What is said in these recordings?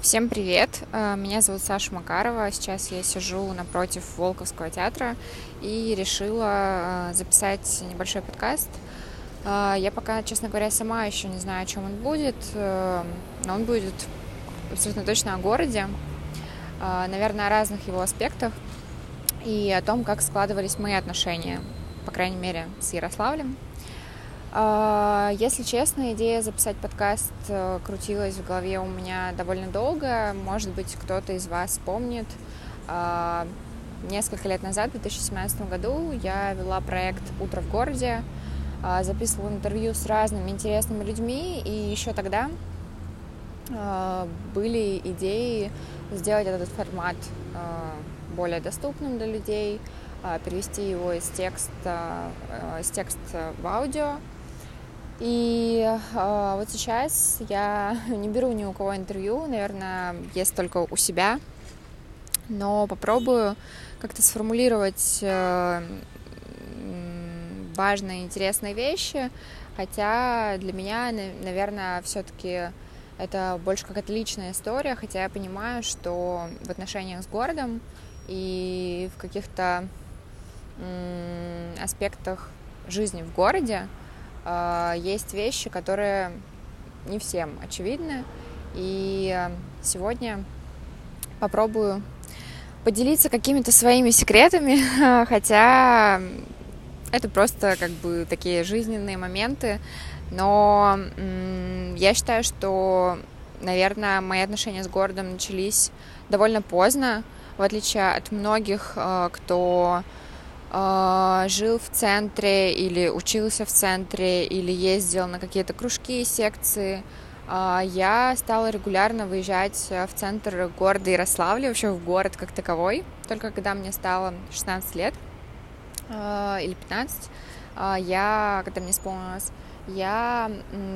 Всем привет! Э, меня зовут Саша Макарова. Сейчас я сижу напротив Волковского театра и решила э, записать небольшой подкаст. Э, я пока, честно говоря, сама еще не знаю, о чем он будет, но он будет абсолютно точно о городе, наверное, о разных его аспектах и о том, как складывались мои отношения, по крайней мере, с Ярославлем. А, если честно, идея записать подкаст э, крутилась в голове у меня довольно долго. Может быть, кто-то из вас помнит. А, несколько лет назад, в 2017 году, я вела проект «Утро в городе», а, записывала интервью с разными интересными людьми, и еще тогда были идеи сделать этот формат более доступным для людей, перевести его из текста, из текста в аудио, и э, вот сейчас я не беру ни у кого интервью, наверное, есть только у себя, но попробую как-то сформулировать э, важные, интересные вещи, хотя для меня, наверное, все-таки это больше какая-то личная история, хотя я понимаю, что в отношениях с городом и в каких-то аспектах жизни в городе есть вещи, которые не всем очевидны. И сегодня попробую поделиться какими-то своими секретами, хотя это просто как бы такие жизненные моменты. Но я считаю, что, наверное, мои отношения с городом начались довольно поздно, в отличие от многих, а, кто а, жил в центре или учился в центре или ездил на какие-то кружки и секции. А, я стала регулярно выезжать в центр города Ярославля, вообще в город как таковой, только когда мне стало 16 лет а, или 15, я, когда мне исполнилось, я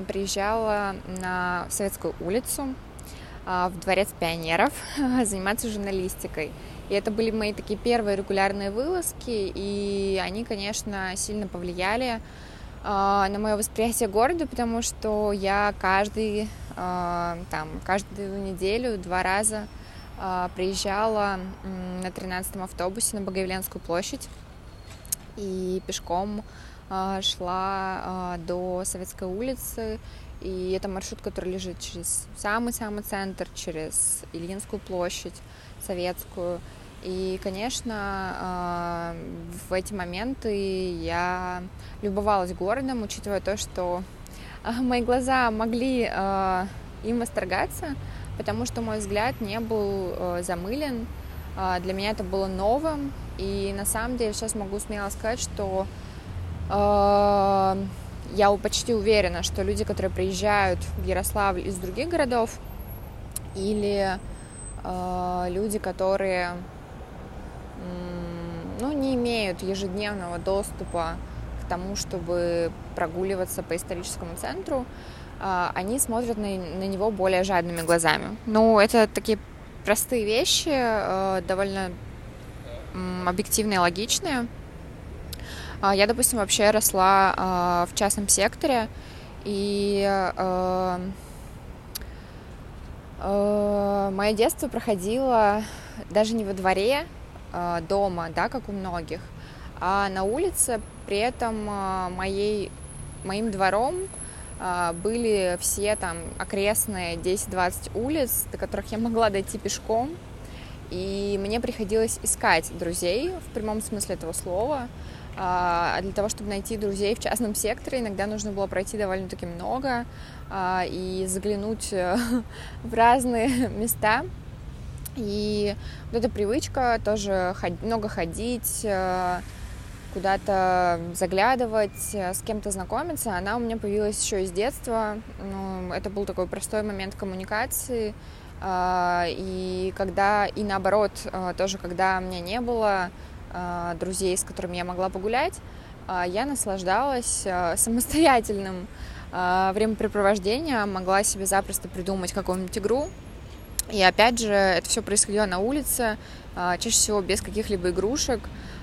приезжала на Советскую улицу, в Дворец пионеров заниматься журналистикой. И это были мои такие первые регулярные вылазки, и они, конечно, сильно повлияли э, на мое восприятие города, потому что я каждый, э, там, каждую неделю два раза э, приезжала на 13-м автобусе на Богоявленскую площадь и пешком шла до Советской улицы, и это маршрут, который лежит через самый-самый центр, через Ильинскую площадь, Советскую. И, конечно, а, в эти моменты я любовалась городом, учитывая то, что а, мои глаза могли а, им восторгаться, потому что мой взгляд не был замылен. Для меня это было новым, и на самом деле сейчас могу смело сказать, что я почти уверена, что люди, которые приезжают в Ярославль из других городов, или люди, которые ну, не имеют ежедневного доступа к тому, чтобы прогуливаться по историческому центру, а, они смотрят на, на него более жадными глазами. Ну, это такие простые вещи, э, довольно объективные логичные. Я, допустим, вообще росла в частном секторе, и э, э, мое детство проходило даже не во дворе, Э, дома, да, как у многих, а на улице при этом э, моей, моим двором э, были все там окрестные 10-20 улиц, до которых я могла дойти пешком, и мне приходилось искать друзей в прямом смысле этого слова. А для того, чтобы найти друзей в частном секторе, иногда нужно было пройти довольно-таки много и заглянуть в разные места. И вот эта привычка тоже много ходить, э, куда-то заглядывать, э, с кем-то знакомиться, она у меня появилась еще из детства. Ну, это был такой простой момент коммуникации. Э, и когда, и наоборот, тоже когда меня не было друзей, с которыми я могла погулять, я наслаждалась самостоятельным времяпрепровождением, могла себе запросто придумать какую-нибудь игру, и опять же, это все происходило на улице, а, чаще всего без каких-либо игрушек.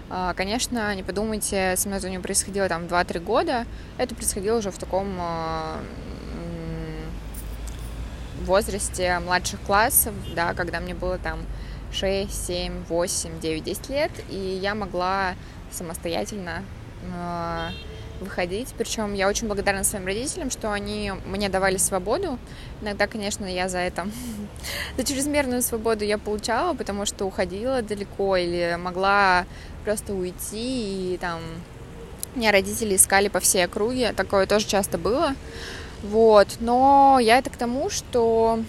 А, конечно, не подумайте, со мной это не происходило там 2-3 года, это происходило уже в таком а, возрасте младших классов, да, когда мне было там 6, 7, 8, 9, 10 лет, и я могла самостоятельно э, выходить. Причем я очень благодарна своим родителям, что они мне давали свободу. Иногда, конечно, я за это, за чрезмерную свободу я получала, потому что уходила далеко или могла просто уйти и там меня родители искали по всей округе, такое тоже часто было. Вот, но я это к тому, что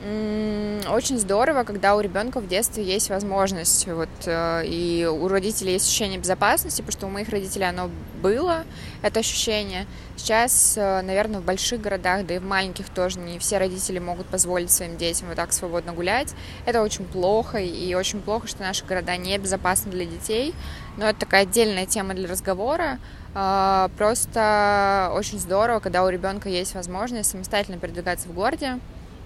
очень здорово, когда у ребенка в детстве есть возможность, вот, э, и у родителей есть ощущение безопасности, потому что у моих родителей оно было, это ощущение. Сейчас, э, наверное, в больших городах, да и в маленьких тоже не все родители могут позволить своим детям вот так свободно гулять. Это очень плохо, и очень плохо, что наши города не безопасны для детей, но это такая отдельная тема для разговора. Э, просто очень здорово, когда у ребенка есть возможность самостоятельно передвигаться в городе,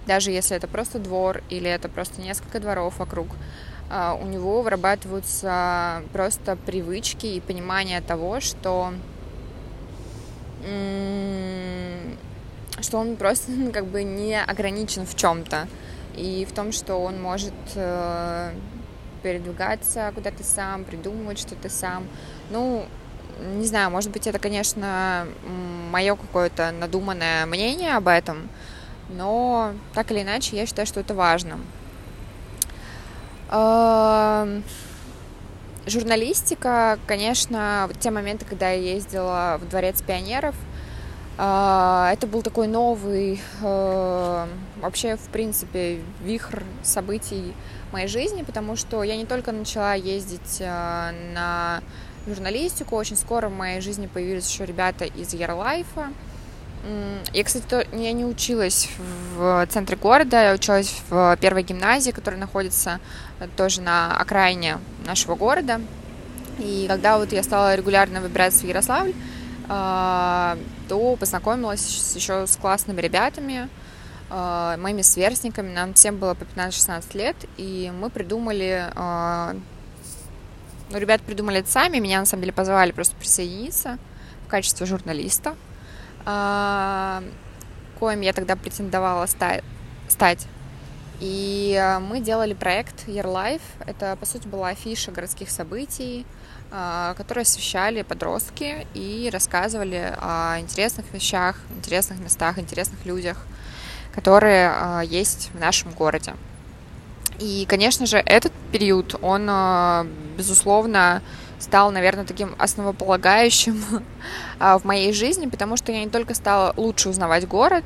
даже если это просто двор или это просто несколько дворов вокруг, а, у него вырабатываются просто привычки и понимание того, что что он просто как бы не ограничен в чем-то и в том, что он может э, передвигаться куда-то сам, придумывать что-то сам. Ну, не знаю, может быть, это, конечно, мое какое-то надуманное мнение об этом, но так или иначе я считаю, что это важно. Журналистика, конечно, те моменты, когда я ездила в Дворец пионеров, а, это был такой новый, э, вообще, в принципе, вихрь событий моей жизни, потому что я не только начала ездить э, на журналистику, очень скоро в моей жизни появились еще ребята из Ярлайфа, я, кстати, я не училась в центре города, я училась в первой гимназии, которая находится э, тоже на окраине нашего города. И когда вот я стала регулярно выбираться в Ярославль, а, то познакомилась еще с классными ребятами, а, моими сверстниками. Нам всем было по 15-16 лет, и мы придумали... А, ну, ребят придумали это сами, меня на самом деле позвали просто присоединиться в качестве журналиста – коим я тогда претендовала стать. И а, мы делали проект Year Life. Это, по сути, была афиша городских событий, а, которые освещали подростки и рассказывали о интересных вещах, интересных местах, интересных людях, которые есть в нашем городе. И, конечно же, этот период, он, безусловно, стал, наверное, таким основополагающим а, в моей жизни, потому что я не только стала лучше узнавать город,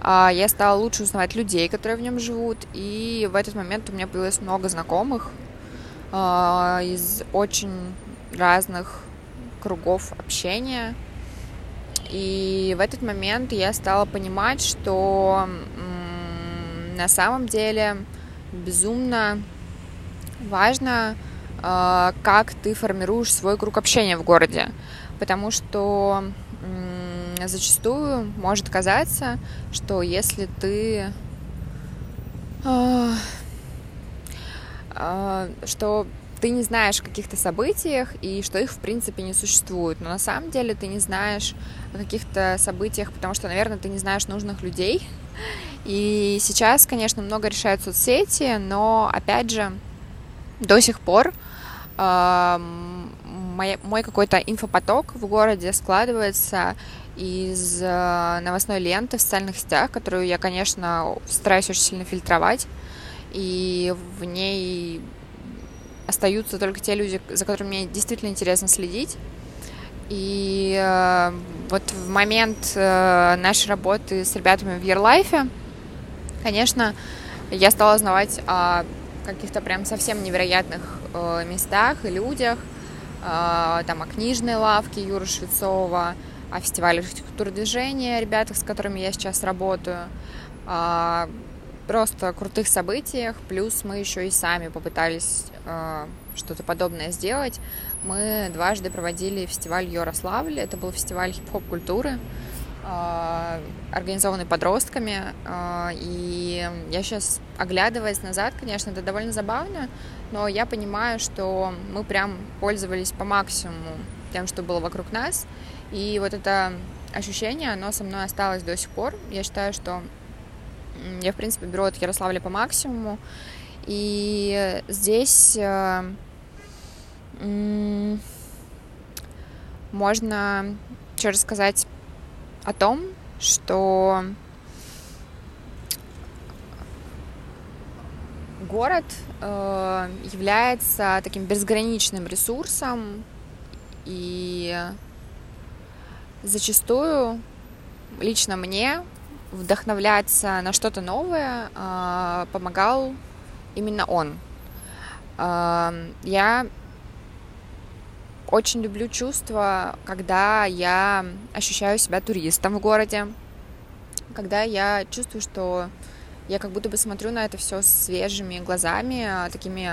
а, я стала лучше узнавать людей, которые в нем живут, и в этот момент у меня появилось много знакомых а, из очень разных кругов общения. И в этот момент я стала понимать, что на самом деле безумно важно как ты формируешь свой круг общения в городе. Потому что зачастую может казаться, что если ты а, а, что ты не знаешь о каких-то событиях и что их в принципе не существует. Но на самом деле ты не знаешь о каких-то событиях, потому что, наверное, ты не знаешь нужных людей. И сейчас, конечно, много решают соцсети, но опять же, до сих пор мой, мой какой-то инфопоток в городе складывается из э, новостной ленты в социальных сетях, которую я, конечно, стараюсь очень сильно фильтровать, и в ней остаются только те люди, за которыми мне действительно интересно следить. И э, вот в момент э, нашей работы с ребятами в Yearlife, конечно, я стала узнавать о каких-то прям совсем невероятных э, местах и людях, э, там о книжной лавке Юры Швецова, о фестивале архитектуры движения, ребятах, с которыми я сейчас работаю, э, просто крутых событиях, плюс мы еще и сами попытались э, что-то подобное сделать. Мы дважды проводили фестиваль Ярославль, это был фестиваль хип-хоп культуры, а, организованный подростками. А, и я сейчас, оглядываясь назад, конечно, это довольно забавно, но я понимаю, что мы прям пользовались по максимуму тем, что было вокруг нас. И вот это ощущение, оно со мной осталось до сих пор. Я считаю, что Я, в принципе, беру от Ярославля по максимуму. И здесь э, можно еще рассказать о том, что город э, является таким безграничным ресурсом и зачастую лично мне вдохновляться на что-то новое э, помогал именно он. Э, я очень люблю чувство, когда я ощущаю себя туристом в городе, когда я чувствую, что я как будто бы смотрю на это все свежими глазами, такими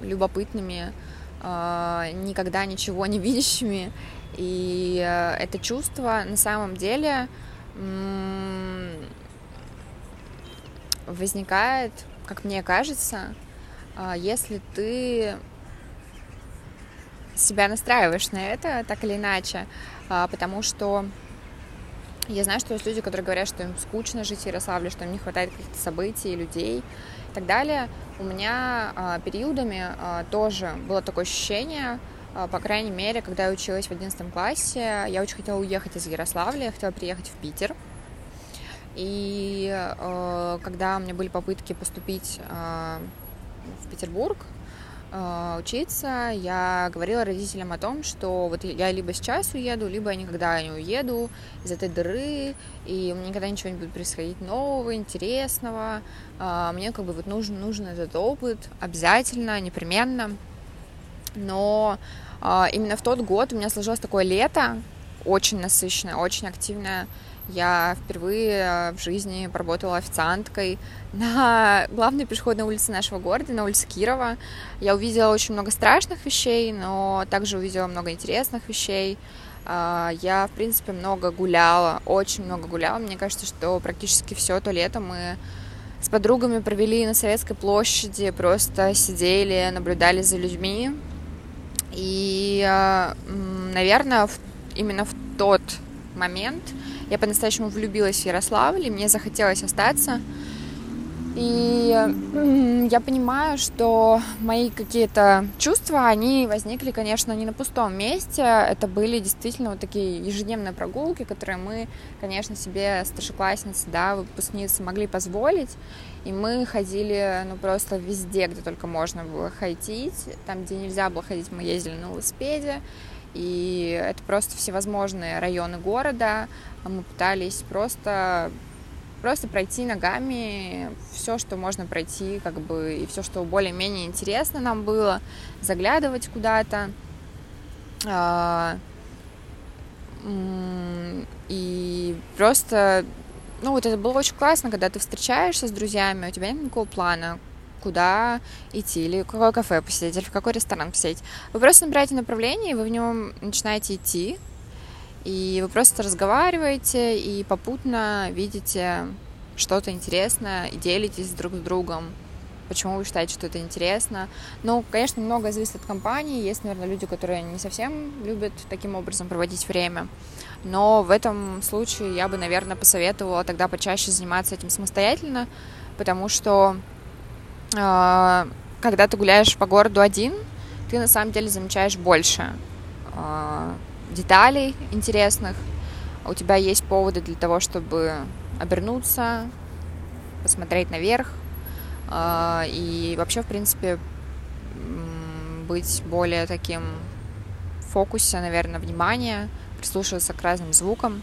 любопытными, а, никогда ничего не видящими. И э, это чувство на самом деле возникает, как мне кажется, а, если ты себя настраиваешь на это так или иначе, потому что я знаю, что есть люди, которые говорят, что им скучно жить в Ярославле, что им не хватает каких-то событий, людей и так далее. У меня а, периодами а, тоже было такое ощущение, а, по крайней мере, когда я училась в 11 классе, я очень хотела уехать из Ярославля, я хотела приехать в Питер. И а, когда у меня были попытки поступить а, в Петербург, учиться, я говорила родителям о том, что вот я либо сейчас уеду, либо я никогда не уеду из этой дыры, и у меня никогда ничего не будет происходить нового, интересного. Э, мне как бы вот нужен, нужен этот опыт обязательно, непременно. Но э, именно в тот год у меня сложилось такое лето, очень насыщенное, очень активное, я впервые э, в жизни поработала официанткой на главной пешеходной улице нашего города, на улице Кирова. Я увидела очень много страшных вещей, но также увидела много интересных вещей. А, я, в принципе, много гуляла, очень много гуляла. Мне кажется, что практически все то лето мы с подругами провели на Советской площади, просто сидели, наблюдали за людьми. И, э, наверное, именно в тот момент я по-настоящему влюбилась в Ярославль, и мне захотелось остаться. И я понимаю, что мои какие-то чувства, они возникли, конечно, не на пустом месте. Это были действительно вот такие ежедневные прогулки, которые мы, конечно, себе старшеклассницы, да, выпускницы могли позволить. И мы ходили, ну, просто везде, где только можно было ходить. Там, где нельзя было ходить, мы ездили на велосипеде. И это просто всевозможные районы города. Мы пытались просто просто пройти ногами все, что можно пройти, как бы, и все, что более-менее интересно нам было, заглядывать куда-то. А, и просто, ну, вот это было очень классно, когда ты встречаешься с друзьями, у тебя нет никакого плана, куда идти, или в какое кафе посидеть, или в какой ресторан посидеть. Вы просто набираете направление, и вы в нем начинаете идти, и вы просто разговариваете и попутно видите что-то интересное и делитесь друг с другом. Почему вы считаете, что это интересно? Ну, конечно, многое зависит от компании. Есть, наверное, люди, которые не совсем любят таким образом проводить время. Но в этом случае я бы, наверное, посоветовала тогда почаще заниматься этим самостоятельно, потому что э, когда ты гуляешь по городу один, ты на самом деле замечаешь больше. Э, деталей интересных, у тебя есть поводы для того, чтобы обернуться, посмотреть наверх а, и вообще, в принципе, быть более таким фокусе, наверное, внимания, прислушиваться к разным звукам.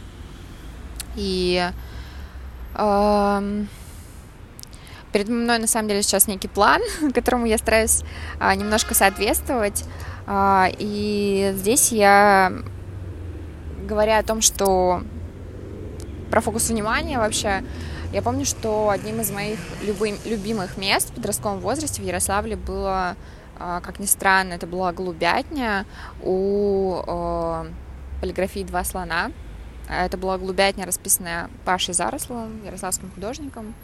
И перед мной на самом деле сейчас некий план, которому я стараюсь а, немножко соответствовать. А, и здесь я говоря о том, что про фокус внимания вообще, я помню, что одним из моих любым, любимых мест в подростковом возрасте в Ярославле было, а, как ни странно, это была голубятня у э, полиграфии «Два слона». Это была голубятня, расписанная Пашей Зарословым, ярославским художником.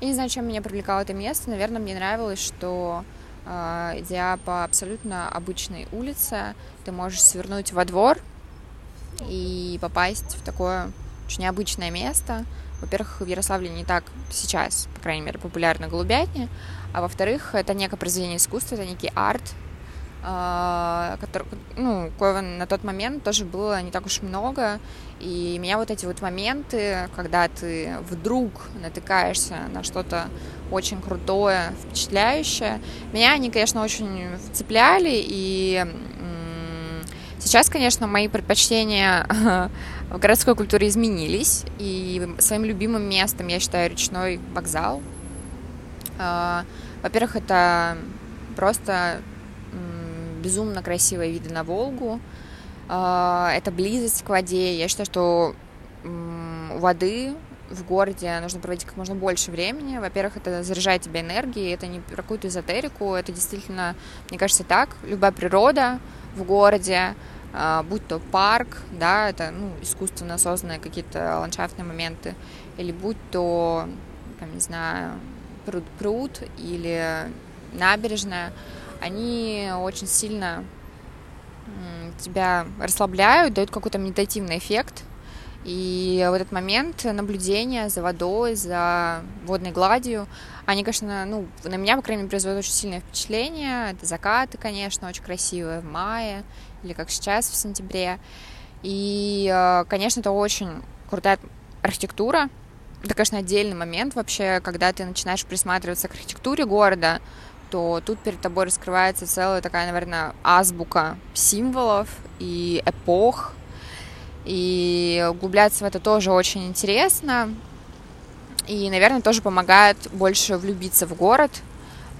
Я не знаю, чем меня привлекало это место. Наверное, мне нравилось, что э, идя по абсолютно обычной улице, ты можешь свернуть во двор, и попасть в такое очень необычное место. Во-первых, в Ярославле не так сейчас, по крайней мере, популярна голубятня, а во-вторых, это некое произведение искусства, это некий арт, а, который, ну, коего на тот момент тоже было не так уж много, и меня вот эти вот моменты, когда ты вдруг натыкаешься на что-то очень крутое, впечатляющее, меня они, конечно, очень вцепляли, и сейчас, конечно, мои предпочтения в городской культуре изменились, и своим любимым местом я считаю речной вокзал. А, во-первых, это просто безумно красивые виды на Волгу, а, это близость к воде. Я считаю, что воды в городе нужно проводить как можно больше времени. Во-первых, это заряжает тебя энергией, это не про какую-то эзотерику, это действительно, мне кажется, так. Любая природа в городе, будь то парк, да, это ну, искусственно созданные какие-то ландшафтные моменты, или будь то, там, не знаю, пруд, пруд или набережная, они очень сильно тебя расслабляют, дают какой-то медитативный эффект. И в этот момент наблюдения за водой, за водной гладью, они, конечно, ну, на меня, по крайней мере, производят очень сильное впечатление. Это закаты, конечно, очень красивые в мае или как сейчас в сентябре. И, э, конечно, это очень крутая архитектура. Это, конечно, отдельный момент вообще, когда ты начинаешь присматриваться к архитектуре города, то тут перед тобой раскрывается целая такая, наверное, азбука символов и эпох. И углубляться в это тоже очень интересно. И, наверное, тоже помогает больше влюбиться в город,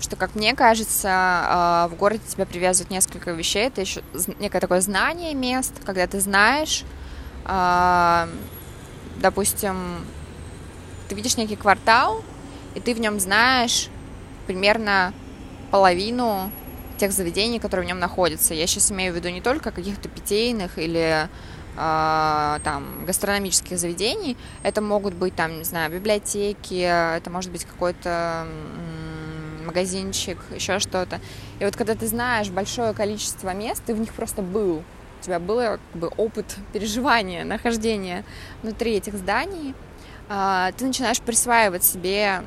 что, как мне кажется, а, в городе тебя привязывают несколько вещей. Это еще некое такое знание мест, когда ты знаешь, а, допустим, ты видишь некий квартал, и ты в нем знаешь примерно половину тех заведений, которые в нем находятся. Я сейчас имею в виду не только каких-то питейных или э, там гастрономических заведений. Это могут быть там, не знаю, библиотеки, это может быть какой-то магазинчик, еще что-то. И вот когда ты знаешь большое количество мест, ты в них просто был, у тебя был как бы опыт переживания, нахождения внутри этих зданий, э, ты начинаешь присваивать себе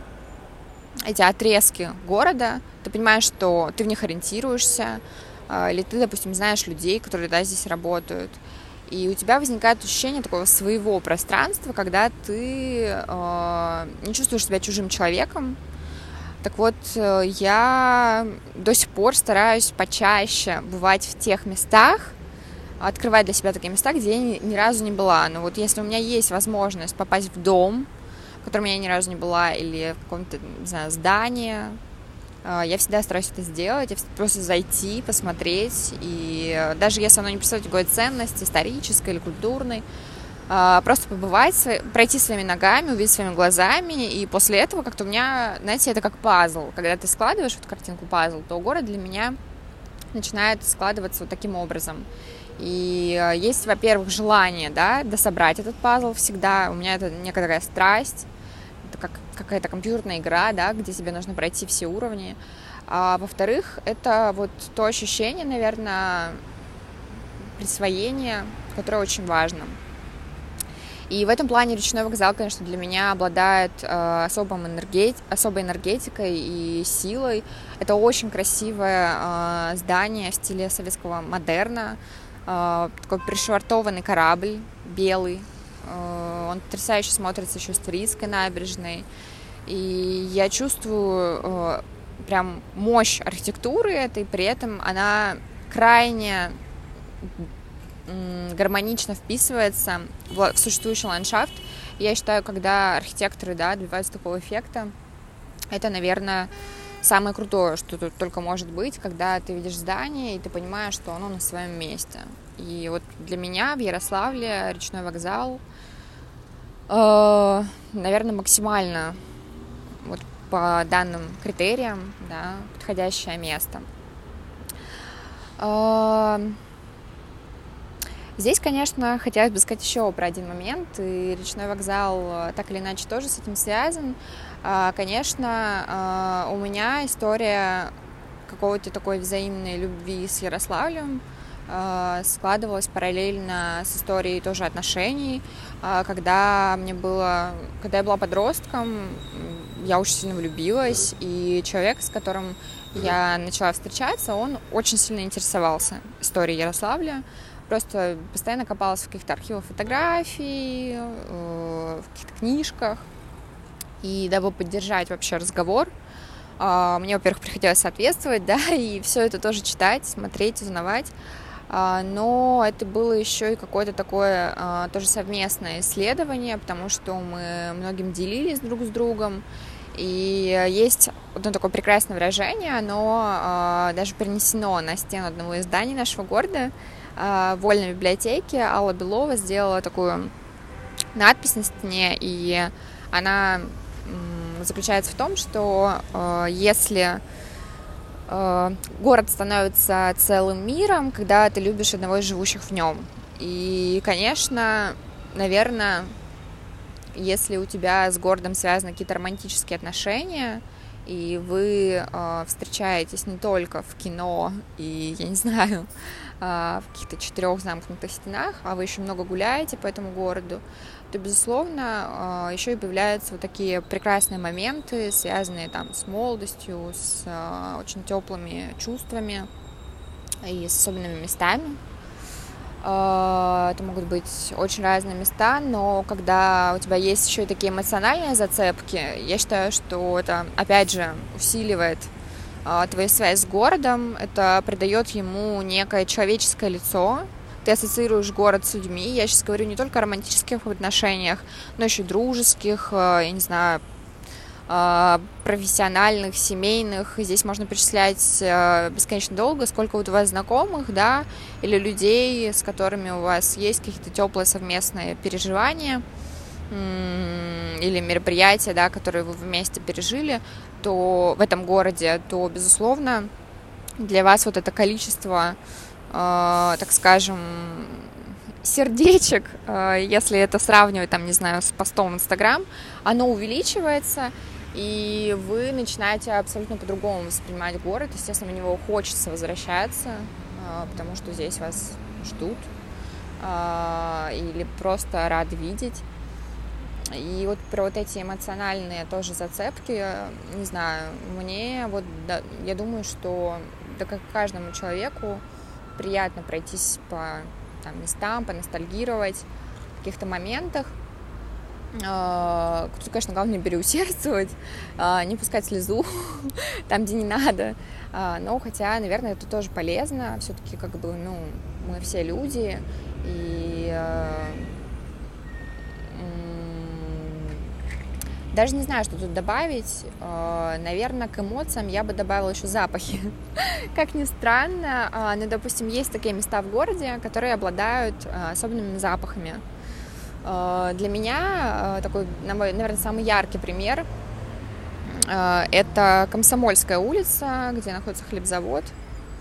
эти отрезки города, ты понимаешь, что ты в них ориентируешься, а, или ты, допустим, знаешь людей, которые да, здесь работают, и у тебя возникает ощущение такого своего пространства, когда ты э, не чувствуешь себя чужим человеком. Так вот, э, я до сих пор стараюсь почаще бывать в тех местах, открывать для себя такие места, где я ни, разу не была. Но вот если у меня есть возможность попасть в дом, в котором я ни разу не была, или в каком-то, не знаю, здании. А, я всегда стараюсь это сделать, просто зайти, посмотреть, и даже если оно не представляет какой ценности, исторической или культурной, просто побывать, пройти своими ногами, увидеть своими глазами, и после этого как-то у меня, знаете, это как пазл. Когда ты складываешь эту картинку пазл, то город для меня начинает складываться вот таким образом. И а, есть, во-первых, желание, да, дособрать этот пазл всегда. У меня это некая такая страсть это как какая-то компьютерная игра, да, где тебе нужно пройти все уровни. А во-вторых, это вот то ощущение, наверное, присвоения, которое очень важно. И в этом плане речной вокзал, конечно, для меня обладает э, особым энергет... особой энергетикой и силой. Это очень красивое э, здание в стиле советского модерна, э, такой пришвартованный корабль белый, Э, он потрясающе смотрится еще с Туристской набережной. И я чувствую э, прям мощь архитектуры этой, при этом она крайне гармонично вписывается в существующий ландшафт. Я считаю, когда архитекторы да, добиваются такого эффекта, это, наверное, самое крутое, что тут только может быть, когда ты видишь здание, и ты понимаешь, что оно на своем месте. И вот для меня в Ярославле речной вокзал — Э, наверное, максимально вот по данным критериям, да, подходящее место. Э, здесь, конечно, хотелось бы сказать еще про один момент, и речной вокзал э, так или иначе тоже с этим связан. Конечно, у меня история какого-то такой взаимной любви с Ярославлем, э, складывалась параллельно с историей тоже отношений. Когда мне было, когда я была подростком, я очень сильно влюбилась, и человек, с которым я начала встречаться, он очень сильно интересовался историей Ярославля. Просто постоянно копалась в каких-то архивах фотографий, э, в каких-то книжках. И дабы поддержать вообще разговор, а, мне, во-первых, приходилось соответствовать, да, и все это тоже читать, смотреть, узнавать. А, но это было еще и какое-то такое а, тоже совместное исследование, потому что мы многим делились друг с другом. И есть одно такое прекрасное выражение, оно даже перенесено на стену одного из зданий нашего города. В вольной библиотеке Алла Белова сделала такую надпись на стене, и она заключается в том, что э, если э, город становится целым миром, когда ты любишь одного из живущих в нем. И, конечно, наверное, если у тебя с городом связаны какие-то романтические отношения, и вы э, встречаетесь не только в кино и, я не знаю, э, в каких-то четырех замкнутых стенах, а вы еще много гуляете по этому городу, то, безусловно, а, еще и появляются вот такие прекрасные моменты, связанные там с молодостью, с а, очень теплыми чувствами и с особенными местами. А, это могут быть очень разные места, но когда у тебя есть еще и такие эмоциональные зацепки, я считаю, что это, опять же, усиливает твою связь с городом, это придает ему некое человеческое лицо, ты ассоциируешь город с людьми. Я сейчас говорю не только о романтических отношениях, но еще дружеских, э, я не знаю, э, профессиональных, семейных. Здесь можно перечислять э, бесконечно долго, сколько вот у вас знакомых, да, или людей, с которыми у вас есть какие-то теплые совместные переживания или мероприятия, да, которые вы вместе пережили, то в этом городе, то, безусловно, для вас вот это количество э, так скажем, сердечек, э, если это сравнивать, там, не знаю, с постом в Инстаграм, оно увеличивается, и вы начинаете абсолютно по-другому воспринимать город. Естественно, в него хочется возвращаться, э, потому что здесь вас ждут э, или просто рады видеть. И вот про вот эти эмоциональные тоже зацепки, не знаю, мне вот, да, я думаю, что да как каждому человеку приятно пройтись по там, местам, поностальгировать в каких-то моментах. А, тут, конечно, главное переусердствовать, а, не пускать слезу там, где не надо. А, но хотя, наверное, это тоже полезно. Все-таки, как бы, ну, мы все люди, и Даже не знаю, что тут добавить. Э, наверное, к эмоциям я бы добавила еще запахи. Как ни странно, а, ну, допустим, есть такие места в городе, которые обладают э, особенными запахами. Э, для меня такой, наверное, самый яркий пример это Комсомольская улица, где находится хлебзавод.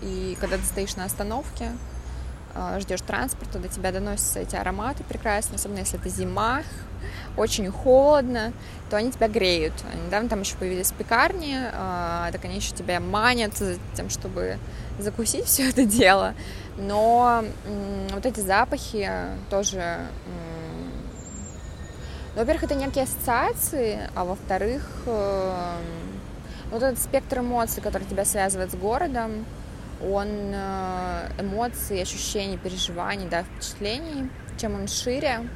И когда ты стоишь на остановке, ждешь транспорта, до тебя доносятся эти ароматы прекрасные, особенно если это зима, очень холодно, то они тебя греют. Недавно там еще появились пекарни, э, так они еще тебя манят за тем, чтобы закусить все это дело. Но вот эти запахи тоже... Ну, во-первых, это некие ассоциации, а во-вторых, э, вот этот спектр эмоций, который тебя связывает с городом, он э, эмоций, ощущений, переживаний, да, впечатлений, чем он шире,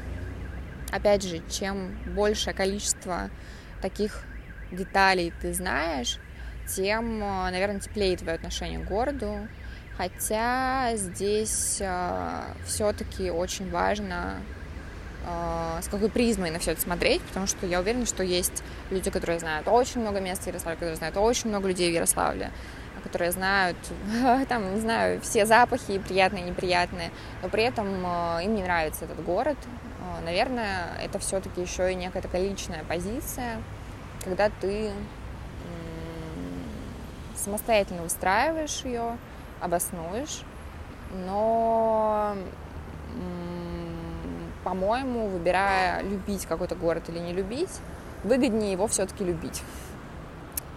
опять же, чем большее количество таких деталей ты знаешь, тем, э, наверное, теплее твое отношение к городу. Хотя здесь э, все-таки очень важно, э, с какой призмой на все это смотреть, потому что я уверена, что есть люди, которые знают очень много мест в Ярославле, которые знают очень много людей в Ярославле, которые знают, там, не знаю, все запахи, приятные неприятные, но при этом э, им не нравится этот город, наверное, это все-таки еще и некая такая личная позиция, когда ты самостоятельно устраиваешь ее, обоснуешь, но, по-моему, выбирая любить какой-то город или не любить, выгоднее его все-таки любить.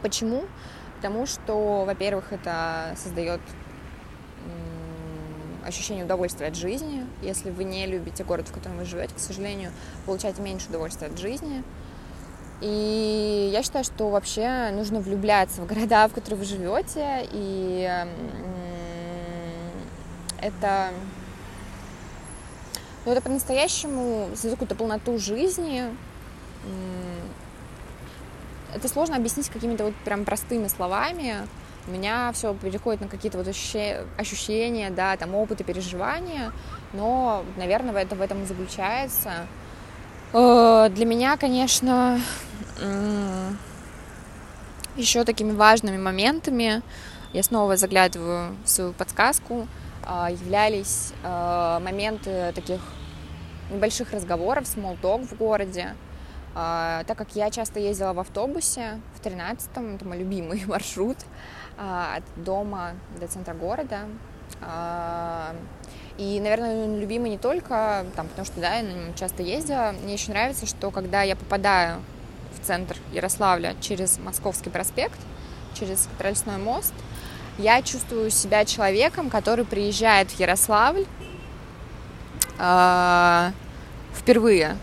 Почему? Потому что, во-первых, это создает ощущение удовольствия от жизни. Если вы не любите город, в котором вы живете, к сожалению, получаете меньше удовольствия от жизни. И я считаю, что вообще нужно влюбляться в города, в которые вы живете, и это, ну, это по-настоящему создает какую-то полноту жизни. Это сложно объяснить какими-то вот прям простыми словами. У меня все переходит на какие-то вот ощущения, да, там опыты, переживания, но, наверное, это в этом и заключается. Э, для меня, конечно, еще такими важными моментами, я снова заглядываю в свою подсказку, а, являлись а, моменты таких небольших разговоров, talk в городе, а, так как я часто ездила в автобусе в 13-м, это мой любимый маршрут от дома до центра города. И, наверное, он любимый не только там, потому что да, я на нем часто ездила. Мне еще нравится, что когда я попадаю в центр Ярославля через Московский проспект, через Трольсной мост, я чувствую себя человеком, который приезжает в Ярославль э, впервые,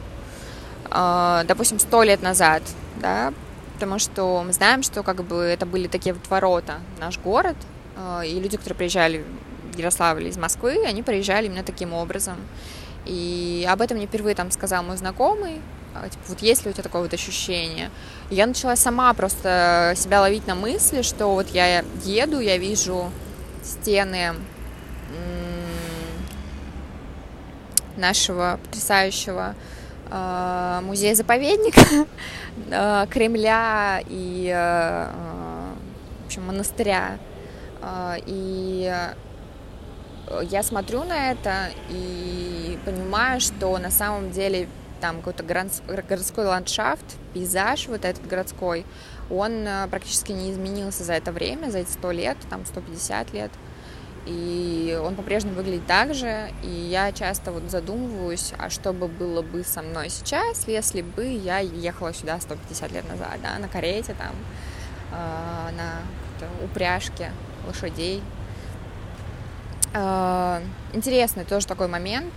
допустим, сто лет назад, да, потому что мы знаем, что как бы это были такие вот ворота наш город, э, и люди, которые приезжали в Ярославль из Москвы, они приезжали именно таким образом. И об этом мне впервые там сказал мой знакомый, а, типа, вот есть ли у тебя такое вот ощущение? И я начала сама просто себя ловить на мысли, что вот я еду, я вижу стены нашего потрясающего э, музея-заповедника, э, Кремля и э, в общем, монастыря. И я смотрю на это и понимаю, что на самом деле там какой-то городской ландшафт, пейзаж вот этот городской, он практически не изменился за это время, за эти сто лет, там 150 лет. И он по-прежнему выглядит так же, и я часто вот задумываюсь, а что бы было бы со мной сейчас, если бы я ехала сюда 150 лет назад, да, на карете там, э, на упряжке лошадей. Э, интересный тоже такой момент,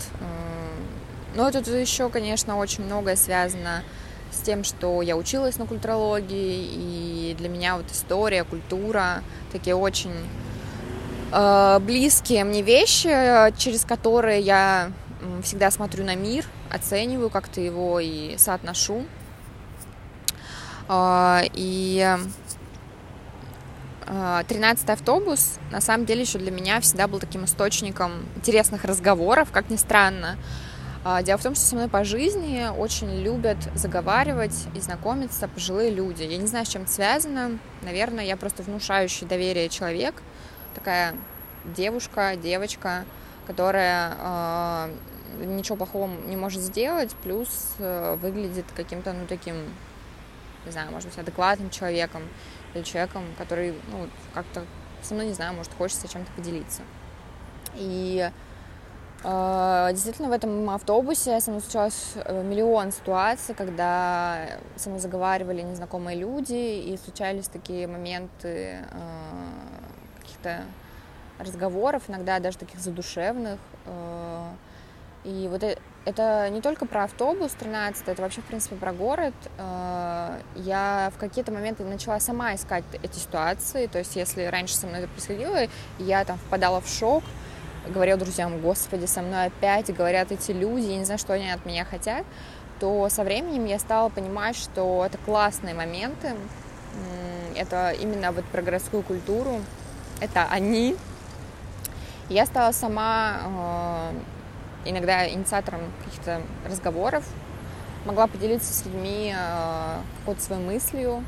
но тут еще, конечно, очень многое связано с тем, что я училась на культурологии, и для меня вот история, культура такие очень близкие мне вещи, через которые я всегда смотрю на мир, оцениваю как-то его и соотношу. Э, и 13 автобус, на самом деле, еще для меня всегда был таким источником интересных разговоров, как ни странно. Дело в том, что со мной по жизни очень любят заговаривать и знакомиться пожилые люди. Я не знаю, с чем это связано. Наверное, я просто внушающий доверие человек. Такая девушка, девочка, которая э, ничего плохого не может сделать, плюс э, выглядит каким-то, ну, таким, не знаю, может быть, адекватным человеком или человеком, который, ну, как-то со мной, не знаю, может, хочется чем-то поделиться. И а, действительно, в этом автобусе со мной случалось э, миллион ситуаций, когда со мной заговаривали незнакомые люди, и случались такие моменты а, каких-то разговоров, иногда даже таких задушевных. А, и вот э, это не только про автобус 13, это вообще, в принципе, про город. Я в какие-то моменты начала сама искать эти ситуации. То есть, если раньше со мной это происходило, я там впадала в шок, говорил друзьям, господи, со мной опять говорят эти люди, я не знаю, что они от меня хотят, то со временем я стала понимать, что это классные моменты, это именно вот про городскую культуру, это они. Я стала сама э, иногда инициатором каких-то разговоров, могла поделиться с людьми э, какой-то своей мыслью,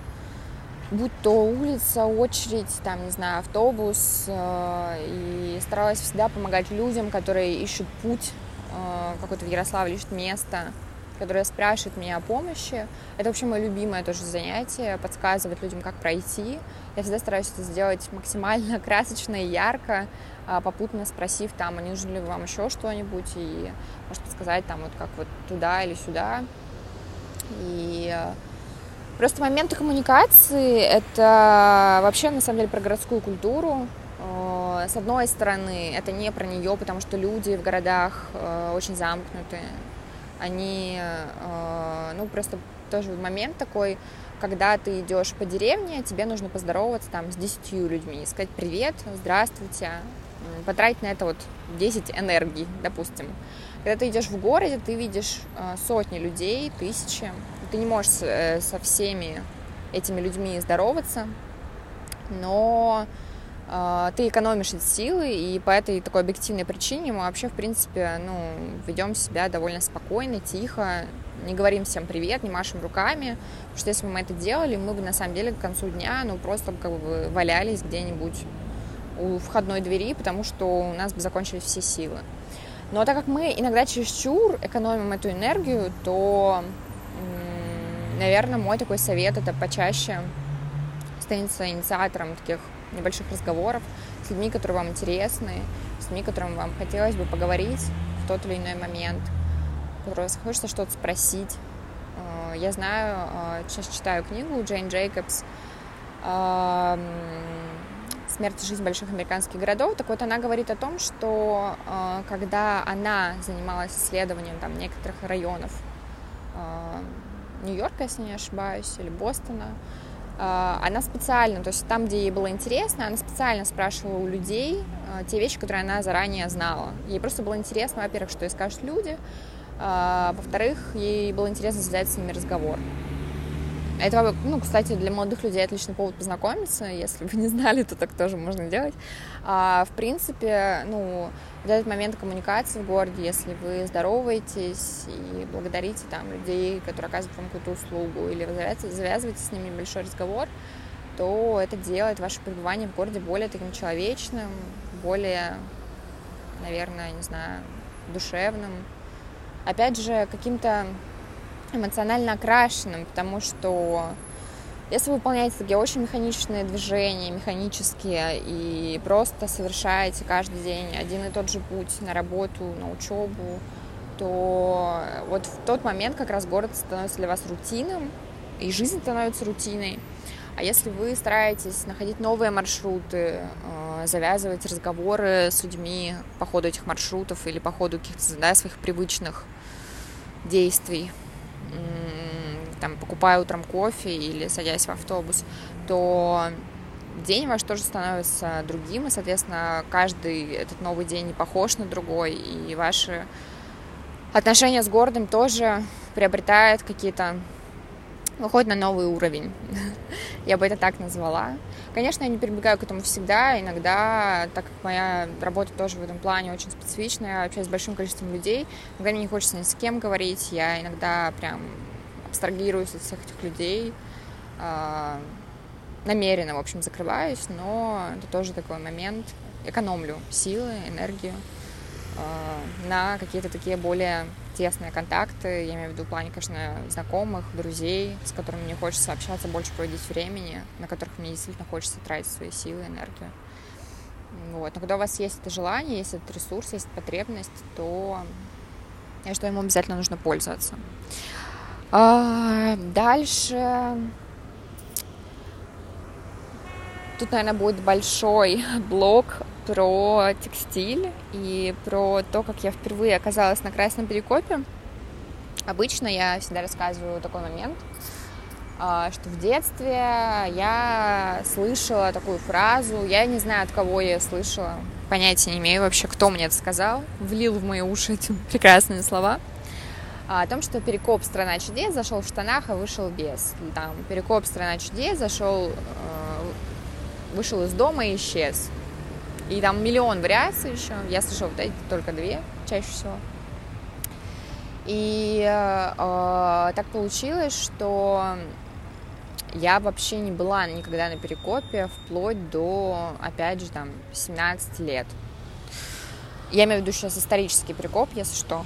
будь то улица, очередь, там, не знаю, автобус, э, и старалась всегда помогать людям, которые ищут путь э, какой-то в Ярославле, ищут место, которые спрашивают меня о помощи. Это вообще мое любимое тоже занятие, подсказывать людям, как пройти. Я всегда стараюсь это сделать максимально красочно и ярко, а попутно спросив там, а не нужно ли вам еще что-нибудь, и может подсказать там вот как вот туда или сюда. И э, Просто моменты коммуникации — это вообще, на самом деле, про городскую культуру. С одной стороны, это не про нее, потому что люди в городах э, очень замкнуты. Они, э, ну, просто тоже момент такой, когда ты идешь по деревне, тебе нужно поздороваться там с десятью людьми, сказать привет, здравствуйте, потратить на это вот 10 энергий, допустим. Когда ты идешь в городе, ты видишь э, сотни людей, тысячи, ты не можешь э, со всеми этими людьми здороваться, но ты экономишь эти силы, и по этой такой объективной причине мы вообще, в принципе, ну, ведем себя довольно спокойно, тихо, не говорим всем привет, не машем руками, потому что если бы мы это делали, мы бы на самом деле к концу дня, ну, просто как бы валялись где-нибудь у входной двери, потому что у нас бы закончились все силы. Но так как мы иногда чересчур экономим эту энергию, то, наверное, мой такой совет это почаще становиться инициатором таких небольших разговоров с людьми, которые вам интересны, с людьми, которым вам хотелось бы поговорить в тот или иной момент – которого хочется что-то спросить. Э, я знаю, э, сейчас читаю книгу Джейн Джейкобс «Смерть и жизнь больших американских городов». Так вот, она говорит о том, что э, когда она занималась исследованием там, некоторых районов Нью-Йорка, если не ошибаюсь, или Бостона, она специально, то есть там, где ей было интересно, она специально спрашивала у людей те вещи, которые она заранее знала. Ей просто было интересно, во-первых, что ей скажут люди, а, во-вторых, ей было интересно связать с ними разговор. Это, ну, кстати, для молодых людей отличный повод познакомиться. Если вы не знали, то так тоже можно делать. А, в принципе, ну, вот этот момент коммуникации в городе, если вы здороваетесь и благодарите там людей, которые оказывают вам какую-то услугу, или завязываете с ними небольшой разговор, то это делает ваше пребывание в городе более таким человечным, более, наверное, не знаю, душевным опять же, каким-то эмоционально окрашенным, потому что если вы выполняете такие очень механичные движения, механические, и просто совершаете каждый день один и тот же путь на работу, на учебу, то вот в тот момент как раз город становится для вас рутином, и жизнь становится рутиной. А если вы стараетесь находить новые маршруты, э, завязывать разговоры с людьми по ходу этих маршрутов или по ходу каких-то да, своих привычных действий, там, покупая утром кофе или садясь в автобус, то день ваш тоже становится другим, и, соответственно, каждый этот новый день не похож на другой, и ваши отношения с городом тоже приобретают какие-то выходит на новый уровень. я бы это так назвала. Конечно, я не перебегаю к этому всегда. Иногда, так как моя работа тоже в этом плане очень специфичная, я общаюсь с большим количеством людей, иногда мне не хочется ни с кем говорить, я иногда прям абстрагируюсь от всех этих людей, а, намеренно, в общем, закрываюсь, но это тоже такой момент. Экономлю силы, энергию на какие-то такие более тесные контакты, я имею в виду в плане, конечно, знакомых, друзей, с которыми мне хочется общаться, больше проводить времени, на которых мне действительно хочется тратить свои силы, энергию. Вот. Но когда у вас есть это желание, есть этот ресурс, есть потребность, то я считаю, ему обязательно нужно пользоваться. А, дальше Тут, наверное, будет большой блок про текстиль и про то, как я впервые оказалась на Красном Перекопе. Обычно я всегда рассказываю такой момент, а, что в детстве я слышала такую фразу, я не знаю, от кого я слышала, понятия не имею вообще, кто мне это сказал, влил в мои уши эти прекрасные слова, а, о том, что Перекоп «Страна чудес» зашел в штанах, а вышел без. Там Перекоп «Страна чудес» зашел, э, вышел из дома и исчез. И там миллион вариаций еще. Я слышала вот эти только две чаще всего. И э, так получилось, что я вообще не была никогда на Перекопе вплоть до, опять же, там, 17 лет. Я имею в виду сейчас исторический Перекоп, если что.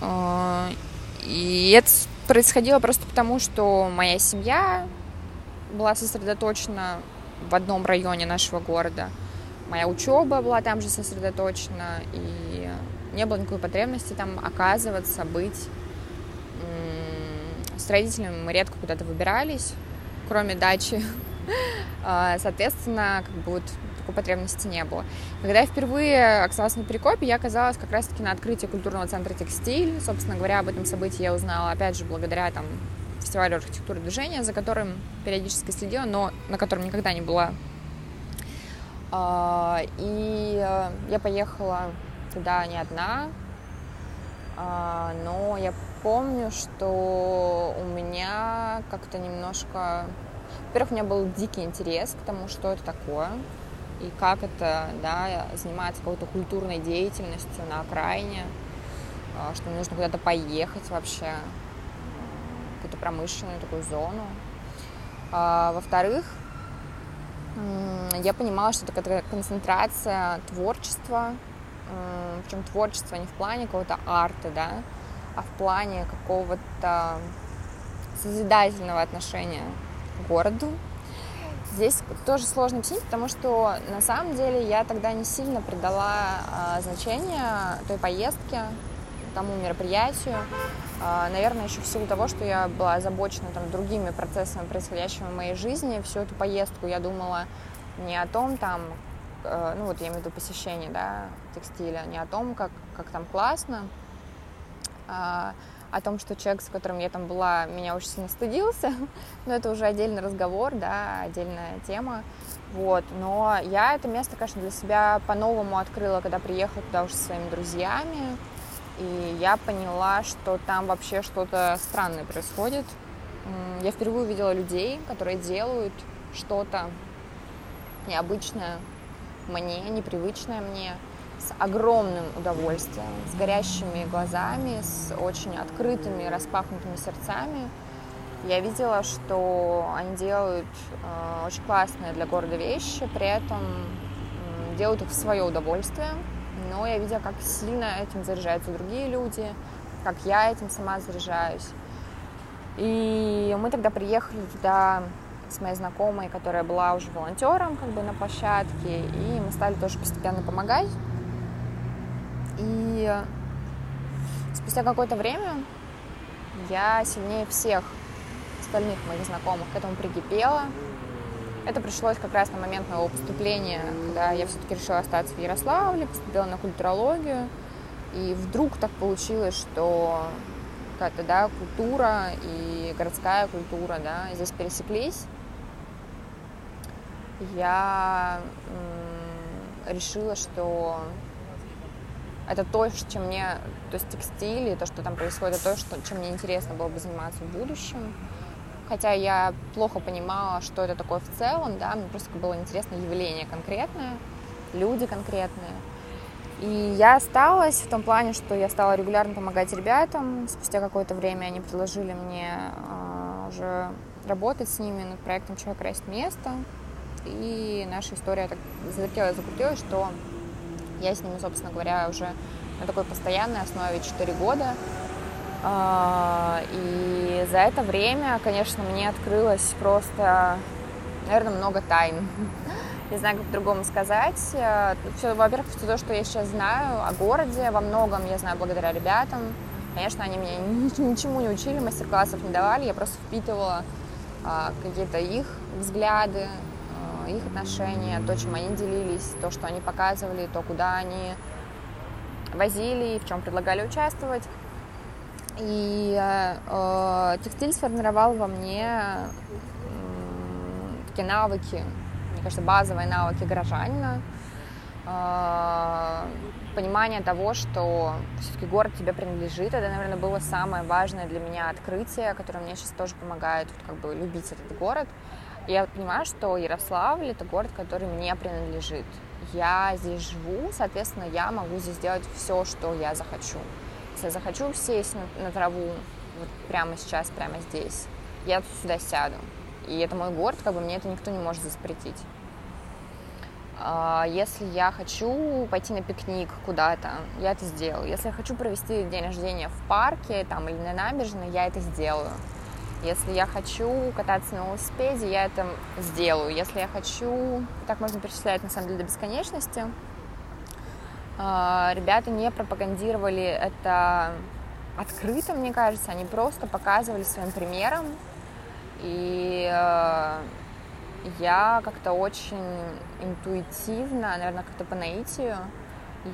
Э, и это происходило просто потому, что моя семья была сосредоточена в одном районе нашего города – моя учеба была там же сосредоточена, и не было никакой потребности там оказываться, быть. С родителями мы редко куда-то выбирались, кроме дачи. А, соответственно, как бы вот такой потребности не было. Когда я впервые оказалась на Перекопе, я оказалась как раз-таки на открытии культурного центра «Текстиль». Собственно говоря, об этом событии я узнала, опять же, благодаря там, фестивалю архитектуры движения, за которым периодически следила, но на котором никогда не была. А, и э, я поехала туда не одна, а, но я помню, что у меня как-то немножко... Во-первых, у меня был дикий интерес к тому, что это такое, и как это, да, заниматься какой-то культурной деятельностью на окраине, а, что нужно куда-то поехать вообще, какую-то промышленную такую зону. Во-вторых, я понимала, что это такая концентрация творчества, причем творчество не в плане какого-то арта, да, а в плане какого-то созидательного отношения к городу. Здесь тоже сложно объяснить, потому что на самом деле я тогда не сильно придала а, значение той поездке, тому мероприятию. А, наверное, еще в силу того, что я была озабочена там, другими процессами, происходящими в моей жизни, всю эту поездку я думала не о том, там, э, ну вот я имею в виду посещение да, текстиля, не о том, как, как там классно, а, о том, что человек, с которым я там была, меня очень сильно стыдился, но это уже отдельный разговор, да, отдельная тема, вот, но я это место, конечно, для себя по-новому открыла, когда приехала туда уже со своими друзьями, и я поняла, что там вообще что-то странное происходит. Я впервые увидела людей, которые делают что-то необычное мне, непривычное мне, с огромным удовольствием, с горящими глазами, с очень открытыми, распахнутыми сердцами. Я видела, что они делают э, очень классные для города вещи, при этом э, делают их в свое удовольствие. Но я видела, как сильно этим заряжаются другие люди, как я этим сама заряжаюсь. И мы тогда приехали туда с моей знакомой, которая была уже волонтером как бы на площадке, и мы стали тоже постепенно помогать. И спустя какое-то время я сильнее всех остальных моих знакомых к этому прикипела. Это пришлось как раз на момент моего поступления, когда я все-таки решила остаться в Ярославле, поступила на культурологию. И вдруг так получилось, что какая-то да, культура и городская культура да, здесь пересеклись. Я решила, что это то, чем мне, то есть текстиль и то, что там происходит, это то, что, чем мне интересно было бы заниматься в будущем. Хотя я плохо понимала, что это такое в целом, да, мне просто было интересно явление конкретное, люди конкретные. И я осталась в том плане, что я стала регулярно помогать ребятам. Спустя какое-то время они предложили мне э, уже работать с ними над проектом «Человек красит место». И наша история так завертелась, закрутилась, что я с ними, собственно говоря, уже на такой постоянной основе 4 года. А, и за это время, конечно, мне открылось просто, наверное, много тайн. Не знаю, как по-другому сказать. Все, во-первых, все то, что я сейчас знаю о городе, во многом я знаю благодаря ребятам. Конечно, они меня ничему не учили, мастер-классов не давали, я просто впитывала а, какие-то их взгляды, их отношения, то, чем они делились, то, что они показывали, то, куда они возили в чем предлагали участвовать. И э, текстиль сформировал во мне э, такие навыки, мне кажется, базовые навыки горожанина, э, понимание того, что все-таки город тебе принадлежит. Это, наверное, было самое важное для меня открытие, которое мне сейчас тоже помогает как бы любить этот город я понимаю, что Ярославль — это город, который мне принадлежит. Я здесь живу, соответственно, я могу здесь делать все, что я захочу. Я захочу сесть на, на траву вот прямо сейчас, прямо здесь, я сюда сяду. И это мой город, как бы мне это никто не может запретить. А, если я хочу пойти на пикник куда-то, я это сделаю. Если я хочу провести день рождения в парке там, или на набережной, я это сделаю. Если я хочу кататься на велосипеде, я это сделаю. Если я хочу... Так можно перечислять, на самом деле, до бесконечности. А, ребята не пропагандировали это открыто, мне кажется. Они просто показывали своим примером. И э, я как-то очень интуитивно, наверное, как-то по наитию,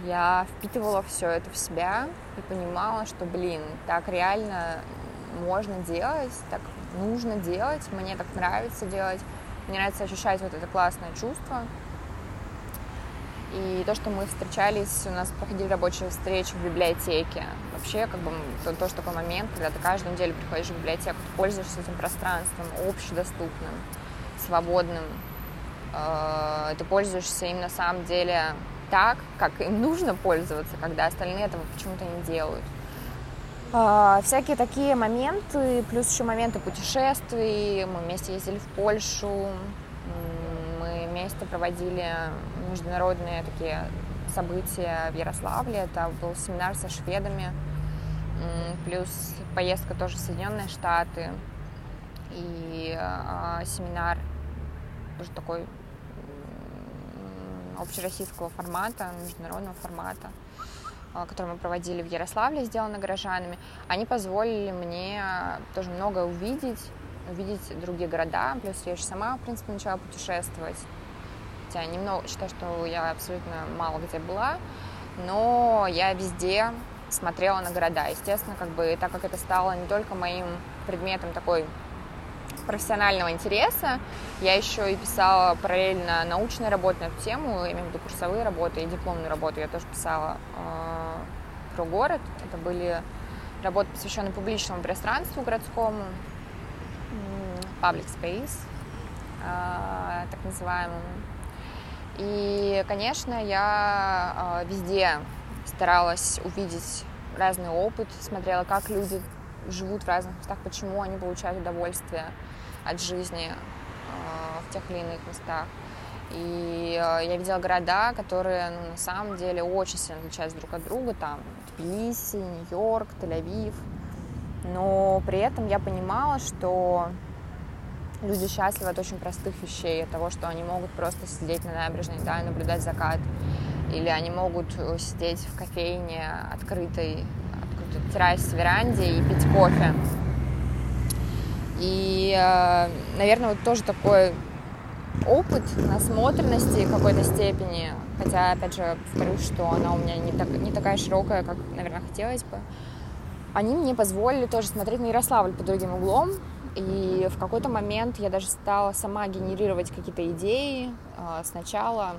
я впитывала все это в себя и понимала, что, блин, так реально можно делать, так нужно делать, мне так нравится делать, мне нравится ощущать вот это классное чувство. И то, что мы встречались, у нас проходили рабочие встречи в библиотеке. Вообще, как бы, то, тоже такой момент, когда ты каждую неделю приходишь в библиотеку, ты пользуешься этим пространством, общедоступным, свободным. Э, ты пользуешься им на самом деле так, как им нужно пользоваться, когда остальные этого почему-то не делают. А, всякие такие моменты, плюс еще моменты путешествий. Мы вместе ездили в Польшу, мы вместе проводили международные такие события в Ярославле. Это был семинар со шведами, плюс поездка тоже в Соединенные Штаты и э, семинар тоже такой общероссийского формата, международного формата, а, который мы проводили в Ярославле, сделано горожанами, они позволили мне тоже много увидеть, увидеть другие города, плюс я еще сама, в принципе, начала путешествовать. Хотя немного, считаю, что я абсолютно мало где была, но я везде смотрела на города. Естественно, как бы, так как это стало не только моим предметом такой профессионального интереса. Я еще и писала параллельно научные работы на эту тему, я имею в виду курсовые работы и дипломную работу. Я тоже писала э, про город. Это были работы, посвященные публичному пространству городскому, public space, э, так называемому. И, конечно, я э, везде старалась увидеть разный опыт, смотрела, как люди живут в разных местах, почему они получают удовольствие от жизни э, в тех или иных местах. И э, я видела города, которые ну, на самом деле очень сильно отличаются друг от друга, там Тбилиси, Нью-Йорк, Тель-Авив. Но при этом я понимала, что люди счастливы от очень простых вещей, от того, что они могут просто сидеть на набережной да, и наблюдать закат, или они могут сидеть в кофейне открытой террасе, веранде и пить кофе. И, э, наверное, вот тоже такой опыт насмотренности какой-то степени, хотя, опять же, повторюсь, что она у меня не, так, не такая широкая, как, наверное, хотелось бы, они мне позволили тоже смотреть на Ярославль под другим углом, и в какой-то момент я даже стала сама генерировать какие-то идеи э, сначала,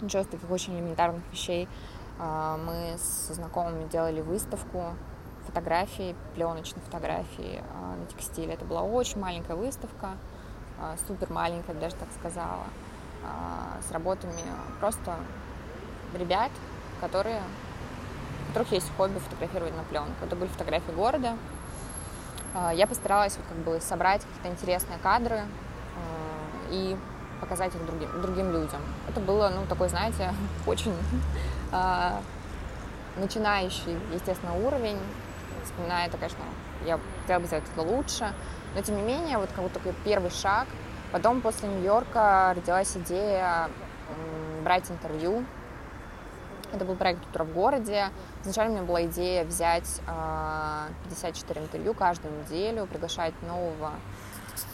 ничего таких очень элементарных вещей, а, мы с знакомыми делали выставку фотографий, пленочных фотографий а, на текстиле. Это была очень маленькая выставка, а, супер маленькая, даже так сказала, с работами просто ребят, которые, у которых есть хобби фотографировать на пленку. Это были фотографии города. Я постаралась вот как бы собрать какие-то интересные кадры и показать их другим, другим людям. Это было, ну, такой, знаете, очень э, начинающий, естественно, уровень. Вспоминая это, конечно, я хотела бы сделать это лучше. Но, тем не менее, вот как бы такой первый шаг. Потом, после Нью-Йорка, родилась идея брать интервью. Это был проект «Утро в городе». Изначально у меня была идея взять э, 54 интервью каждую неделю, приглашать нового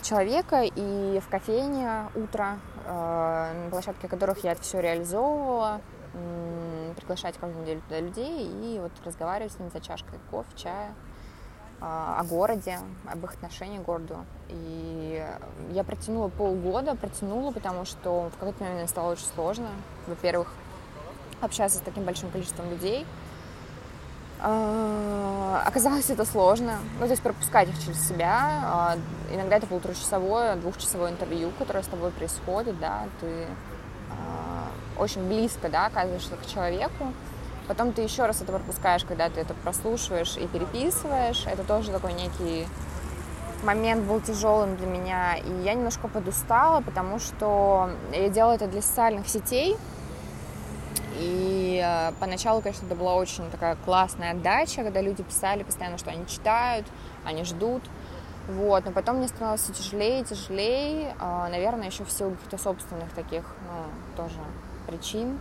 человека, и в кофейне утро, э, на площадке которых я это все реализовывала, приглашать каждую неделю туда людей и вот разговаривать с ними за чашкой кофе, чая э, о городе, об их отношении к городу. И я протянула полгода, протянула, потому что в какой-то момент мне стало очень сложно. Во-первых, общаться с таким большим количеством людей – а, оказалось это сложно. Ну, то есть пропускать их через себя. А, иногда это полуторачасовое, двухчасовое интервью, которое с тобой происходит, да, ты а, очень близко, да, оказываешься к человеку. Потом ты еще раз это пропускаешь, когда ты это прослушиваешь и переписываешь. Это тоже такой некий момент был тяжелым для меня. И я немножко подустала, потому что я делала это для социальных сетей, и э, поначалу, конечно, это была очень такая классная отдача, когда люди писали постоянно, что они читают, они ждут. Вот, но потом мне становилось тяжелее тяжелее, э, наверное, еще в силу каких-то собственных таких, ну, тоже причин.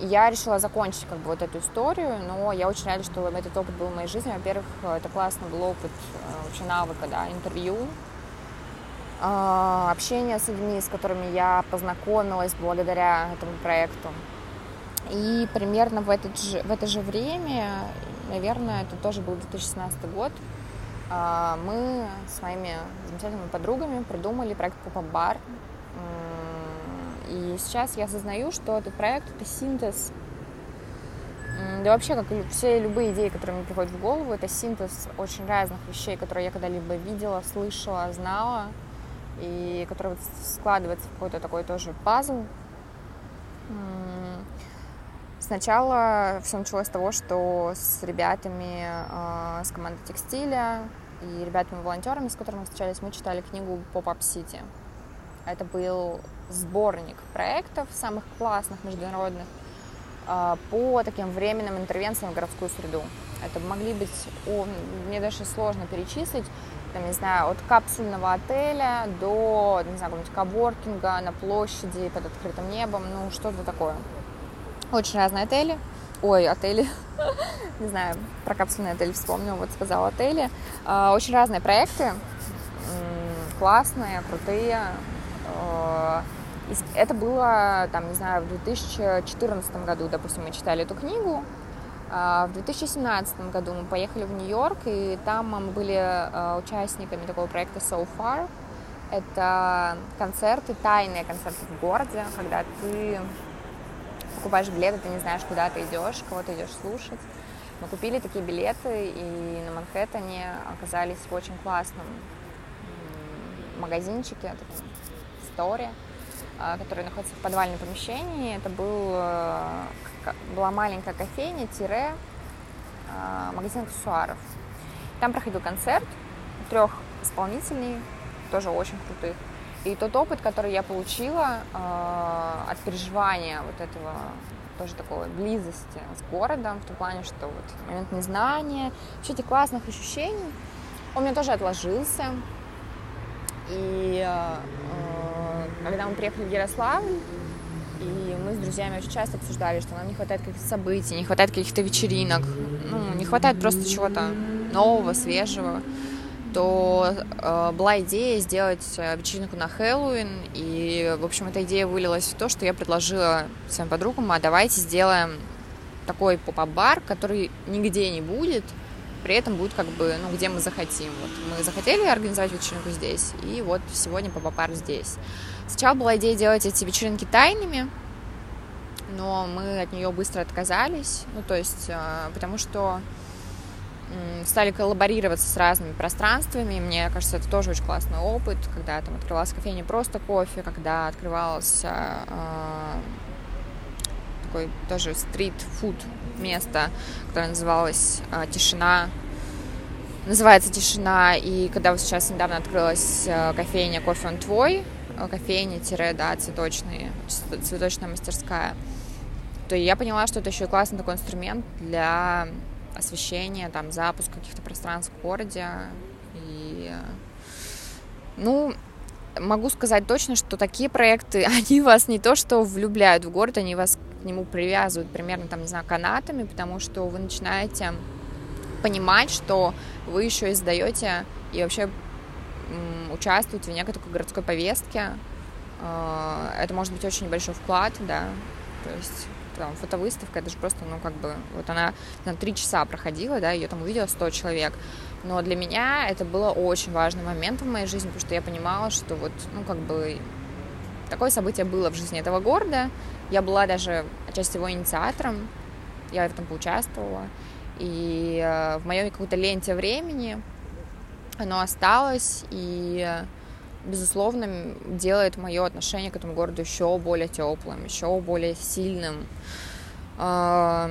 Я решила закончить как бы вот эту историю, но я очень рада, что этот опыт был в моей жизни. Во-первых, это классный был опыт, э, вообще навыка, да, интервью, а, общение с людьми, с которыми я познакомилась благодаря этому проекту. И примерно в, этот же, в это же время, наверное, это тоже был 2017 год, а, мы с моими замечательными подругами придумали проект Pop-Up Bar. И сейчас я осознаю, что этот проект — это синтез да вообще, как все любые идеи, которые мне приходят в голову, это синтез очень разных вещей, которые я когда-либо видела, слышала, знала, и которые вот складываются в какой-то такой тоже пазл. Сначала все началось с того, что с ребятами э, с команды текстиля и ребятами-волонтерами, с которыми мы встречались, мы читали книгу Pop-Up City. Это был сборник проектов самых классных международных а, по таким временным интервенциям в городскую среду. Это могли быть, о, мне даже сложно перечислить, там, не знаю, от капсульного отеля до, не знаю, какого-нибудь коворкинга на площади под открытым небом, ну, что-то такое. Очень разные отели. Ой, отели. не знаю, про капсульный отель вспомнил, вот сказал отели. А, очень разные проекты, классные, крутые. А, это было, там, не знаю, в 2014 году, допустим, мы читали эту книгу. А, в 2017 году мы поехали в Нью-Йорк, и там мы были а, участниками такого проекта So Far. Это концерты, тайные концерты в городе, когда ты покупаешь билеты, ты не знаешь, куда ты идешь, кого ты идешь слушать. Мы купили такие билеты, и на Манхэттене оказались в очень классном магазинчике, таком сторе, а, который находится в подвальном помещении. Это был, э, была маленькая кофейня, тире, а, аксессуаров. Там проходил концерт трех исполнителей, тоже очень крутых. И тот опыт, который я получила а, от переживания вот этого тоже такой близости с городом, в том плане, что вот момент незнания, все эти классных ощущений, он мне тоже отложился. И когда мы приехали в Ярославль, и с друзьями очень часто обсуждали, что нам не хватает каких-то событий, не хватает каких-то вечеринок, ну, не хватает просто чего-то нового, свежего, то э, была идея сделать э, вечеринку на Хэллоуин, и, в общем, эта идея вылилась в то, что я предложила своим подругам, а давайте сделаем такой поп-бар, который нигде не будет, при этом будет как бы, ну, где мы захотим. Вот мы захотели организовать вечеринку здесь, и вот сегодня поп-бар здесь. Сначала была идея делать эти вечеринки тайными, но мы от нее быстро отказались, ну, то есть, а, потому что стали коллаборироваться с разными пространствами. Мне кажется, это тоже очень классный опыт, когда там открывалась кофейня просто кофе, когда открывалось э, такой тоже стрит-фуд место, которое называлось э, Тишина. Называется Тишина. И когда вот сейчас недавно открылась э, кофейня Кофе он твой, кофейни-да, цветочные, цветочная мастерская, то я поняла, что это еще и классный такой инструмент для освещения, там, запуск каких-то пространств в городе. И, ну, могу сказать точно, что такие проекты, они вас не то что влюбляют в город, они вас к нему привязывают примерно, там, не знаю, канатами, потому что вы начинаете понимать, что вы еще издаете и вообще участвовать в некой такой городской повестке. А, это может быть очень небольшой вклад, да, то есть там, фотовыставка, это же просто, ну, как бы, вот она на три часа проходила, да, ее там увидела 100 человек, но для меня это было очень важным моментом в моей жизни, потому что я понимала, что вот, ну, как бы, такое событие было в жизни этого города, я была даже отчасти его инициатором, я в этом поучаствовала, и э, в моей какой-то ленте времени оно осталось и, безусловно, делает мое отношение к этому городу еще более теплым, еще более сильным. А,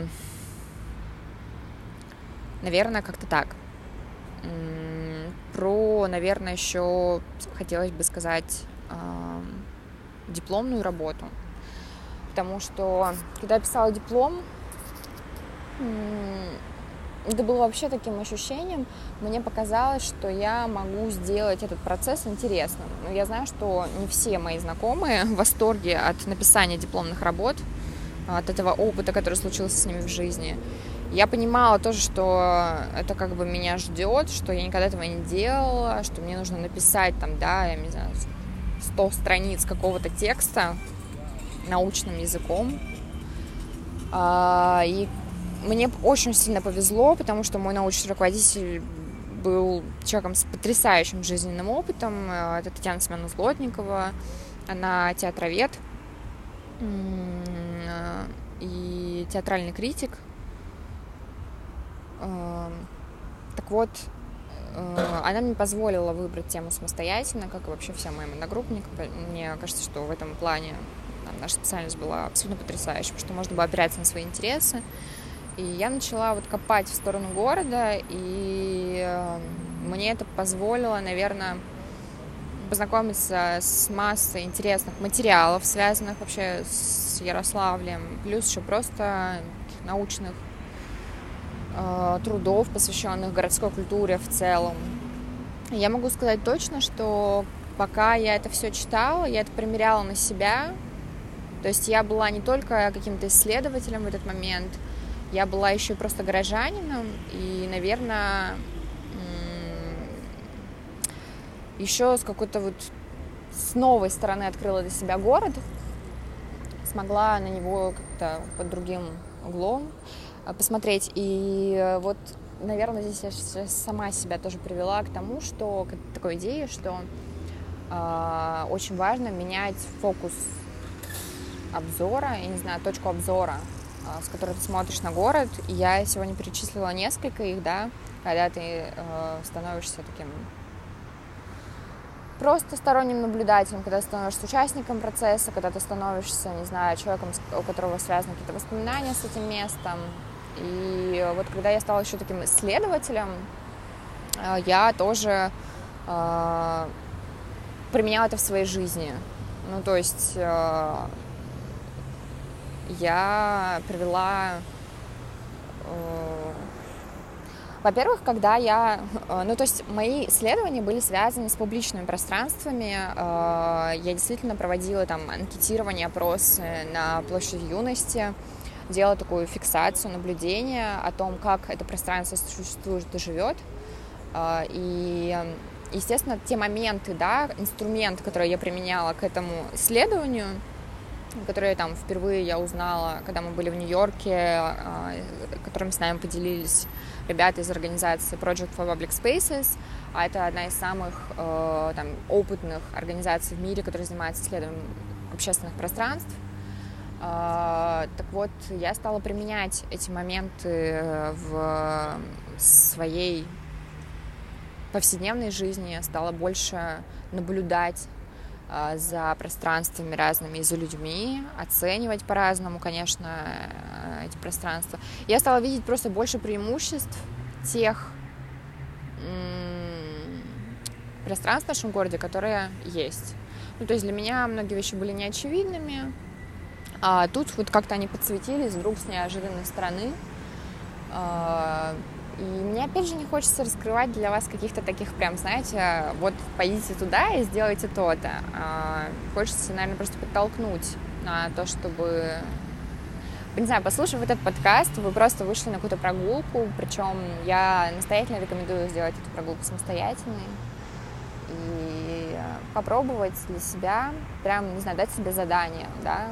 наверное, как-то так. Про, наверное, еще хотелось бы сказать а, дипломную работу. Потому что, когда я писала диплом, это было вообще таким ощущением. Мне показалось, что я могу сделать этот процесс интересным. Но я знаю, что не все мои знакомые в восторге от написания дипломных работ, от этого опыта, который случился с ними в жизни. Я понимала тоже, что это как бы меня ждет, что я никогда этого не делала, что мне нужно написать там, да, я не знаю, 100 страниц какого-то текста научным языком. А, и мне очень сильно повезло, потому что мой научный руководитель был человеком с потрясающим жизненным опытом. Это Татьяна Семеновна Злотникова. Она театровед и театральный критик. Эм, так вот, э, она мне позволила выбрать тему самостоятельно, как и вообще вся моя одногруппники. Мне кажется, что в этом плане наша специальность была абсолютно потрясающей, потому что можно было опираться на свои интересы. И я начала вот копать в сторону города, и эм, мне это позволило, наверное, познакомиться с массой интересных материалов, связанных вообще с Ярославлем, плюс еще просто научных э, трудов, посвященных городской культуре в целом. Я могу сказать точно, что пока я это все читала, я это примеряла на себя. То есть я была не только каким-то исследователем в этот момент, я была еще просто горожанином, и, наверное, еще с какой-то вот с новой стороны открыла для себя город, смогла на него как-то под другим углом а, посмотреть. И э, вот, наверное, здесь я сама себя тоже привела к тому, что к такой идее, что э, очень важно менять фокус обзора, я не знаю, точку обзора, э, с которой ты смотришь на город. Я сегодня перечислила несколько их, да, когда ты э, становишься таким просто сторонним наблюдателем, когда становишься участником процесса, когда ты становишься, не знаю, человеком, у которого связаны какие-то воспоминания с этим местом. И вот когда я стала еще таким исследователем, э, я тоже э, применяла это в своей жизни. Ну, то есть э, я провела э, во-первых, когда я... Э, ну, то есть мои исследования были связаны с публичными пространствами. Э, я действительно проводила там анкетирование, опросы на площади юности, делала такую фиксацию, наблюдение о том, как это пространство существует и живет. И, естественно, те моменты, да, инструмент, который я применяла к этому исследованию, которые там впервые я узнала, когда мы были в Нью-Йорке, которыми с нами поделились ребята из организации Project for Public Spaces, а это одна из самых э, там, опытных организаций в мире, которая занимается исследованием общественных пространств. Э, так вот, я стала применять эти моменты в своей повседневной жизни, стала больше наблюдать а, за пространствами разными и за людьми, оценивать по-разному, конечно, э, эти пространства. Я стала видеть просто больше преимуществ тех пространств в нашем городе, которые есть. Ну, то есть для меня многие вещи были неочевидными, а тут вот как-то они подсветились вдруг с неожиданной стороны. И мне, опять же, не хочется раскрывать для вас каких-то таких прям, знаете, вот пойдите туда и сделайте то-то. А, хочется, наверное, просто подтолкнуть на то, чтобы не знаю, послушав этот подкаст, вы просто вышли на какую-то прогулку, причем я настоятельно рекомендую сделать эту прогулку самостоятельной и попробовать для себя, прям, не знаю, дать себе задание, да,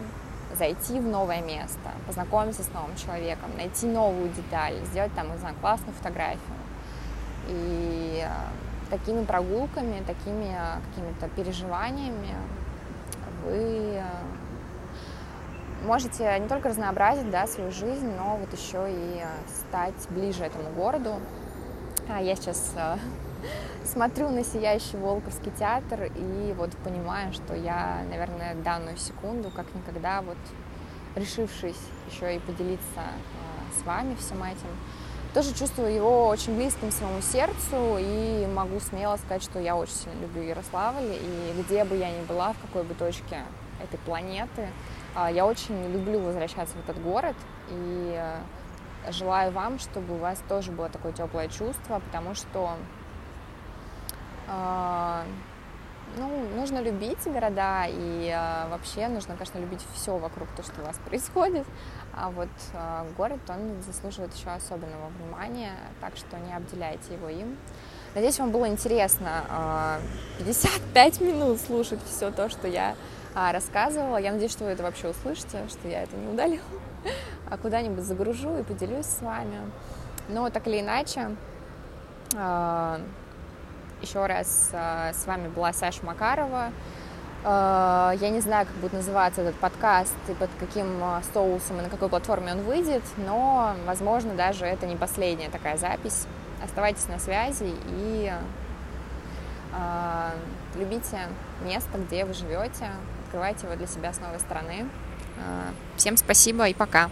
зайти в новое место, познакомиться с новым человеком, найти новую деталь, сделать там, не знаю, классную фотографию. И э, такими прогулками, такими э, какими-то переживаниями вы э, можете не только разнообразить да, свою жизнь, но вот еще и стать ближе этому городу. А я сейчас смотрю на сияющий Волковский театр и вот понимаю, что я, наверное, данную секунду, как никогда, вот решившись еще и поделиться э, с вами всем этим, тоже чувствую его очень близким своему сердцу и могу смело сказать, что я очень сильно люблю Ярославль, и где бы я ни была, в какой бы точке этой планеты, э, я очень люблю возвращаться в этот город, и э, желаю вам, чтобы у вас тоже было такое теплое чувство, потому что ну, нужно любить города, и э, вообще нужно, конечно, любить все вокруг, то, что у вас происходит. А вот э, город, он заслуживает еще особенного внимания, так что не обделяйте его им. Надеюсь, вам было интересно э, 55 минут слушать все то, что я э, рассказывала. Я надеюсь, что вы это вообще услышите, что я это не удалила, а куда-нибудь загружу и поделюсь с вами. Но так или иначе, э, еще раз э, с вами была Саша Макарова. Э, я не знаю, как будет называться этот подкаст и под каким э, соусом и на какой платформе он выйдет, но, возможно, даже это не последняя такая запись. Оставайтесь на связи и любите место, где вы живете, открывайте его для себя с новой стороны. Всем спасибо и пока!